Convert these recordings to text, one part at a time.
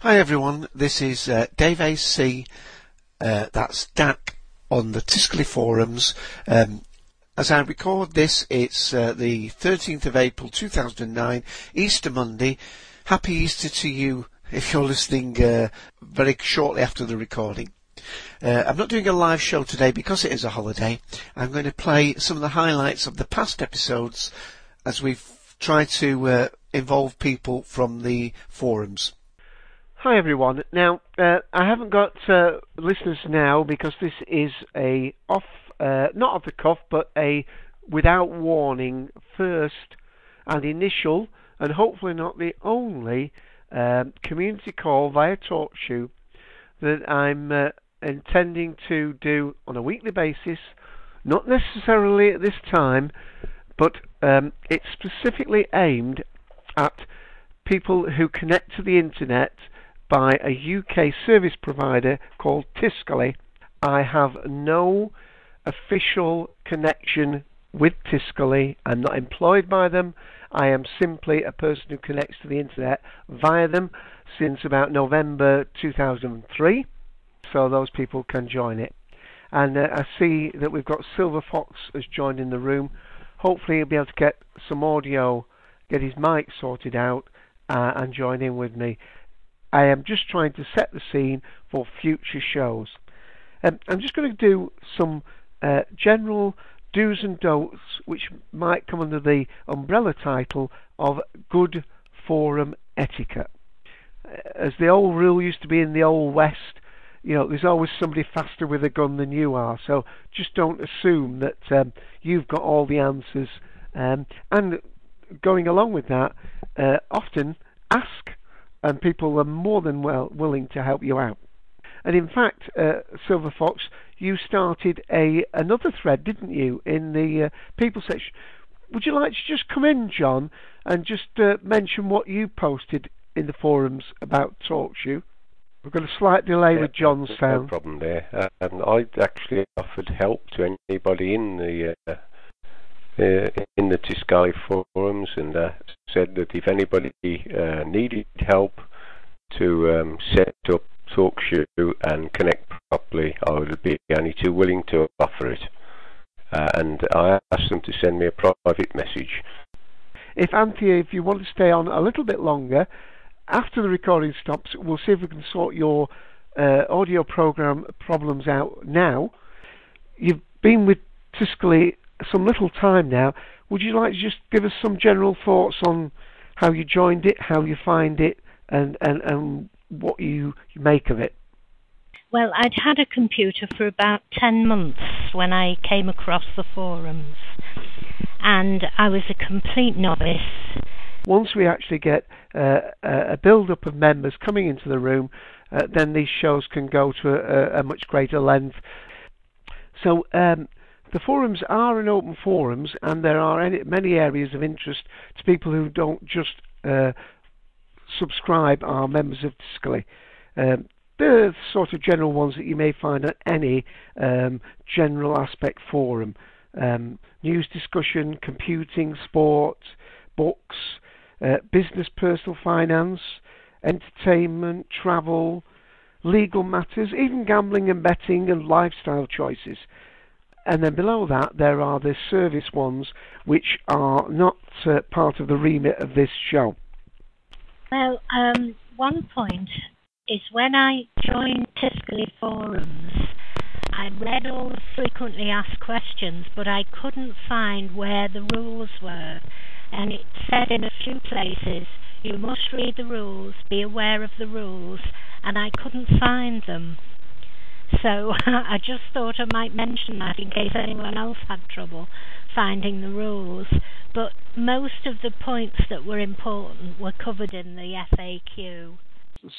Hi everyone, this is uh, Dave AC. Uh, that's Dak on the Tiscali forums. Um, as I record this, it's uh, the 13th of April 2009, Easter Monday. Happy Easter to you if you're listening uh, very shortly after the recording. Uh, I'm not doing a live show today because it is a holiday. I'm going to play some of the highlights of the past episodes as we've tried to uh, involve people from the forums. Hi everyone. Now uh, I haven't got uh, listeners now because this is a off, uh, not off the cuff, but a without warning first and initial, and hopefully not the only um, community call via TalkShoe that I'm uh, intending to do on a weekly basis. Not necessarily at this time, but um, it's specifically aimed at people who connect to the internet by a UK service provider called Tiscali. I have no official connection with Tiscali. I'm not employed by them. I am simply a person who connects to the internet via them since about November 2003, so those people can join it. And uh, I see that we've got Silver Fox has joined in the room. Hopefully, he'll be able to get some audio, get his mic sorted out, uh, and join in with me. I am just trying to set the scene for future shows. Um, I'm just going to do some uh, general do's and don'ts, which might come under the umbrella title of good forum etiquette. As the old rule used to be in the old west, you know, there's always somebody faster with a gun than you are. So just don't assume that um, you've got all the answers. Um, and going along with that, uh, often ask and people are more than well willing to help you out. And in fact, uh, Silver Fox, you started a another thread, didn't you, in the uh, people section? Would you like to just come in, John, and just uh, mention what you posted in the forums about TalkShoe? We've got a slight delay yeah, with John's sound. No problem there. And I actually offered help to anybody in the uh, in the Tiscali forums and uh, said that if anybody uh, needed help to um, set up TalkShoe and connect properly, I would be only too willing to offer it. Uh, and I asked them to send me a private message. If Anthea, if you want to stay on a little bit longer, after the recording stops, we'll see if we can sort your uh, audio program problems out now. You've been with Tiscali some little time now. Would you like to just give us some general thoughts on how you joined it, how you find it, and, and, and what you, make of it? Well, I'd had a computer for about 10 months when I came across the forums, and I was a complete novice. Once we actually get uh, a build up of members coming into the room, uh, then these shows can go to a, a much greater length. So, um, the forums are an open forums, and there are any, many areas of interest to people who don't just uh, subscribe are members of Tiscali. Um, the sort of general ones that you may find at any um, general aspect forum. Um, news discussion, computing, sport, books, uh, business, personal finance, entertainment, travel, legal matters, even gambling and betting and lifestyle choices. And then below that, there are the service ones, which are not uh, part of the remit of this show. Well, um, one point is when I joined Tiscali forums, I read all the frequently asked questions, but I couldn't find where the rules were. And it said in a few places, you must read the rules, be aware of the rules, and I couldn't find them. So I just thought I might mention that in case anyone else had trouble finding the rules. but most of the points that were important were covered in the FAQ.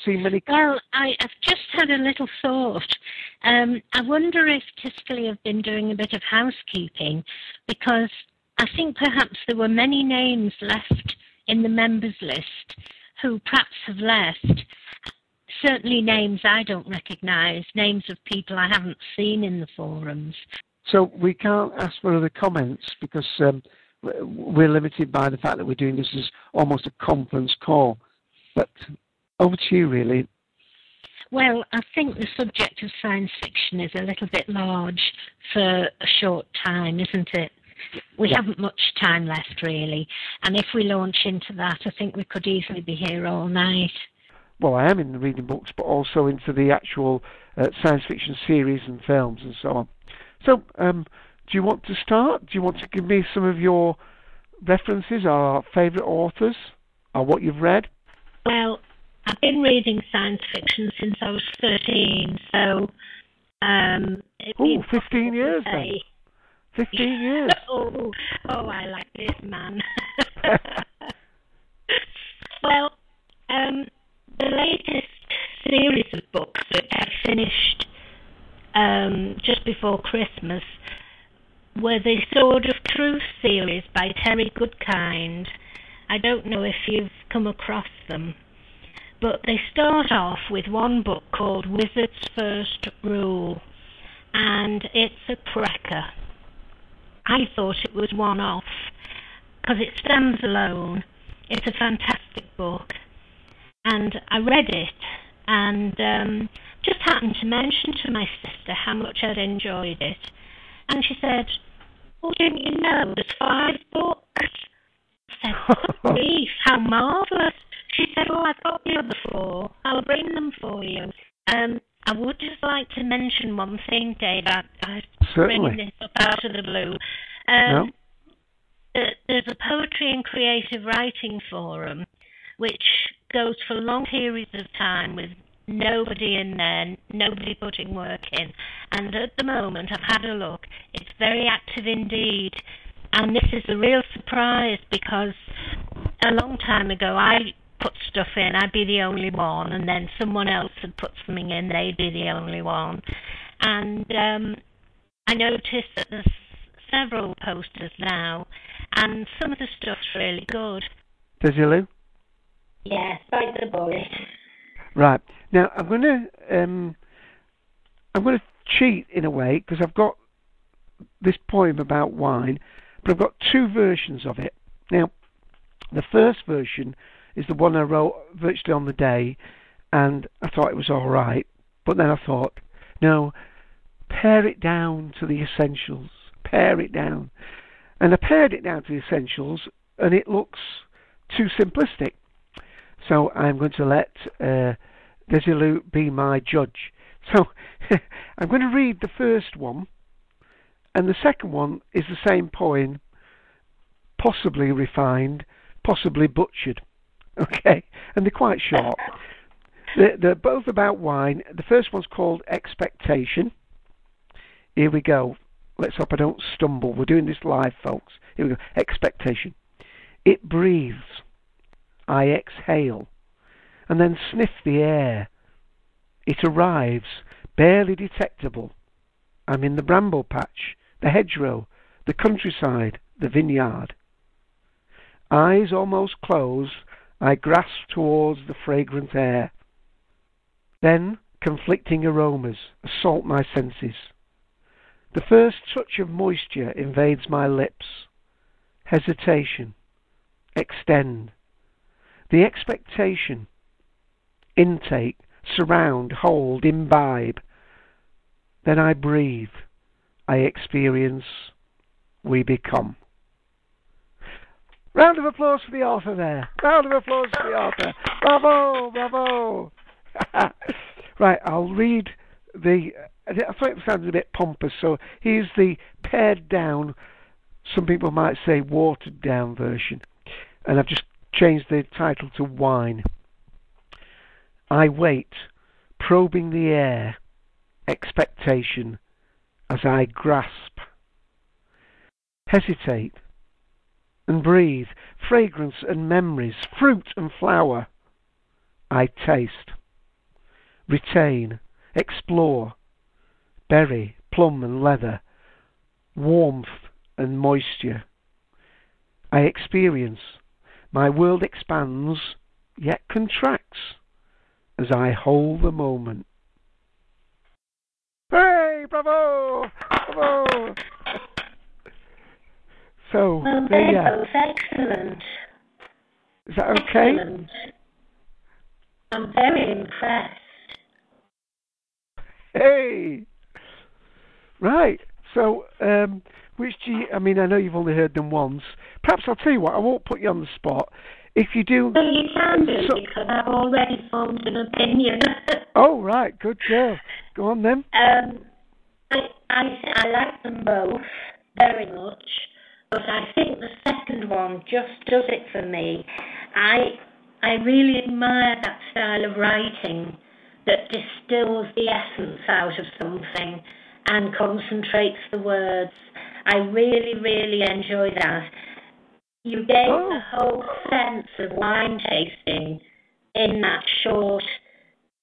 See many. Well, I, have just had a little thought. Um, I wonder if Tiscali have been doing a bit of housekeeping because I think perhaps there were many names left in the members list who perhaps have left. Certainly names I don't recognise, names of people I haven't seen in the forums. So we can't ask for other comments because um, we're limited by the fact that we're doing this as almost a conference call. But over to you, really. Well, I think the subject of science fiction is a little bit large for a short time, isn't it? We yeah. haven't much time left, really. And if we launch into that, I think we could easily be here all night. Well, I am in the reading books, but also into the actual uh, science fiction series and films and so on. So, um, do you want to start? Do you want to give me some of your references, our favourite authors, or what you've read? Well, I've been reading science fiction since I was 13, so. Um, oh, 15 years then. 15 years. oh, oh, I like this man. well, um, the latest series of books that I finished um, just before Christmas were the Sword of Truth series by Terry Goodkind. I don't know if you've come across them, but they start off with one book called Wizard's First Rule, and it's a cracker. I thought it was one off because it stands alone. It's a fantastic book. And I read it and um, just happened to mention to my sister how much I'd enjoyed it. And she said, Oh, didn't you know there's five books? I said, Grief, how marvellous. She said, Oh, I've got the other four. I'll bring them for you. Um, I would just like to mention one thing, Dave. I, I Certainly. bring this up out of the blue. Um, no. There's a poetry and creative writing forum, which goes for long periods of time with nobody in there, nobody putting work in. And at the moment, I've had a look. It's very active indeed. And this is a real surprise because a long time ago, I put stuff in, I'd be the only one, and then someone else would put something in, they'd be the only one. And um, I noticed that there's several posters now, and some of the stuff's really good. Desilu? Yes, bite the bullet. Right now, I'm going to um, I'm going to cheat in a way because I've got this poem about wine, but I've got two versions of it. Now, the first version is the one I wrote virtually on the day, and I thought it was all right. But then I thought, no, pare it down to the essentials. Pare it down. And I pared it down to the essentials, and it looks too simplistic. So I'm going to let uh, Desilu be my judge. So I'm going to read the first one, and the second one is the same poem, possibly refined, possibly butchered. Okay, and they're quite short. They're, they're both about wine. The first one's called Expectation. Here we go. Let's hope I don't stumble. We're doing this live, folks. Here we go. Expectation. It breathes. I exhale. And then sniff the air. It arrives, barely detectable. I'm in the bramble patch, the hedgerow, the countryside, the vineyard. Eyes almost closed, I grasp towards the fragrant air. Then conflicting aromas assault my senses. The first touch of moisture invades my lips. Hesitation. Extend. The expectation. Intake. Surround. Hold. Imbibe. Then I breathe. I experience. We become. Round of applause for the author there. Round of applause for the author. Bravo, bravo. right, I'll read the. I thought it sounded a bit pompous, so here's the pared down, some people might say watered down version. And I've just changed the title to Wine. I wait, probing the air, expectation, as I grasp. Hesitate, and breathe, fragrance and memories, fruit and flower. I taste, retain, explore, berry, plum and leather, warmth and moisture. I experience, my world expands, yet contracts, as I hold the moment. Hey, bravo! Bravo! So, Well, there you they're both excellent. Is that okay? Excellent. I'm very impressed. Hey! Right. So, um, which do you, I mean, I know you've only heard them once. Perhaps I'll tell you what, I won't put you on the spot. If you do. Well, you can do So- because I've already formed an opinion. Oh, right. Good girl. Go on then. um, I, I I like them both very much, but I think the second one just does it for me. I I really admire that style of writing that distills the essence out of something and concentrates the words. I really, really enjoy that. You gave Oh. the whole sense of wine tasting in that short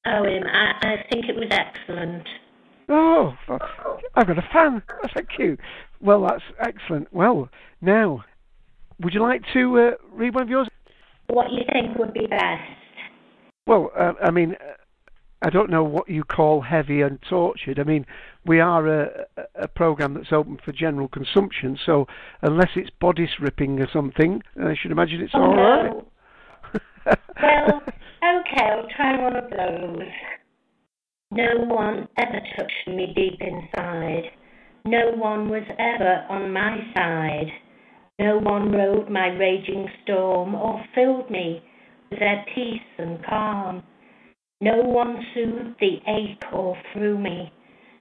poem. I, I think it was excellent. Oh, I've got a fan. Thank you. Well, that's excellent. Well, now, would you like to uh, read one of yours? What you think would be best? Well, uh, I mean, uh, I don't know what you call heavy and tortured. I mean, we are a, a- program that's open for general consumption, so unless it's bodice ripping or something, I should imagine it's Oh, all right. no. Well, okay, I'll try one of those. No one ever touched me deep inside. No one was ever on my side. No one rode my raging storm or filled me with their peace and calm. No one soothed the ache or through me.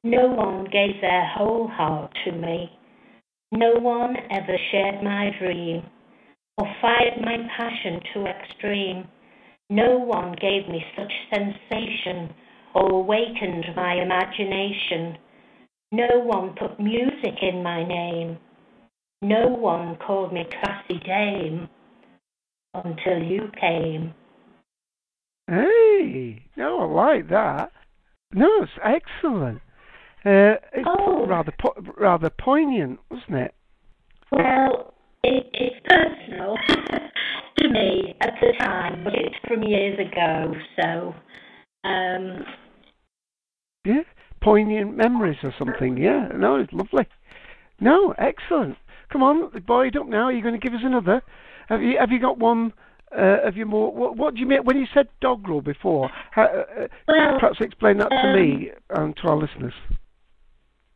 No one gave their whole heart to me. No one ever shared my dream or fired my passion to extreme. No one gave me such sensation or awakened my imagination. No one put music in my name. No one called me classy dame until you came. Hey, no, I like that. No, it's excellent. Uh, it's Oh. rather po- rather poignant, wasn't it? Well, it, it's personal to me at the time, but it's from years ago, so um, Yeah, poignant memories or something. Yeah, no, it's lovely. No, excellent. Come on, boy it up now. Are you going to give us another? Have you have you got one? Uh, have you more? What, what do you mean when you said doggerel before? How, uh, uh, Well, perhaps explain that to um, me and to our listeners.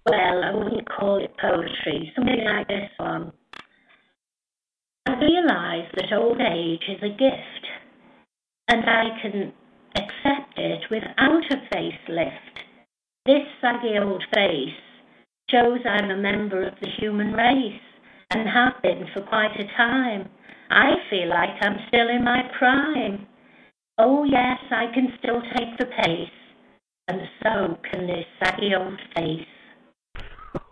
Well, I wouldn't call it poetry, something like this one. I realise that old age is a gift, and I can accept it without a facelift. This saggy old face shows I'm a member of the human race and have been for quite a time. I feel like I'm still in my prime. Oh, yes, I can still take the pace, and so can this saggy old face.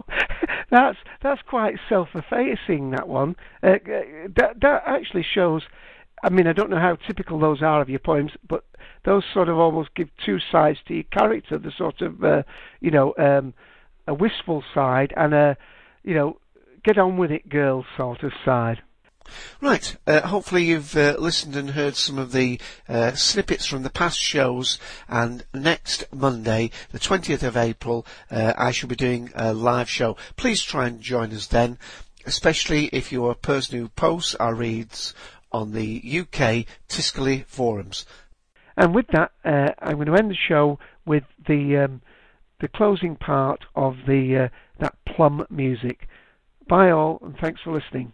that's that's quite self-effacing. That one. Uh, that that actually shows. I mean, I don't know how typical those are of your poems, but those sort of almost give two sides to your character. The sort of, uh, you know, um, a wistful side and a, you know, get on with it, girl sort of side. Right. Uh, hopefully you've uh, listened and heard some of the uh, snippets from the past shows. And next Monday, the 20th of April, uh, I shall be doing a live show. Please try and join us then, especially if you're a person who posts our reads on the UK Tiscali forums. And with that, uh, I'm going to end the show with the um, the closing part of the uh, that plum music. Bye all, and thanks for listening.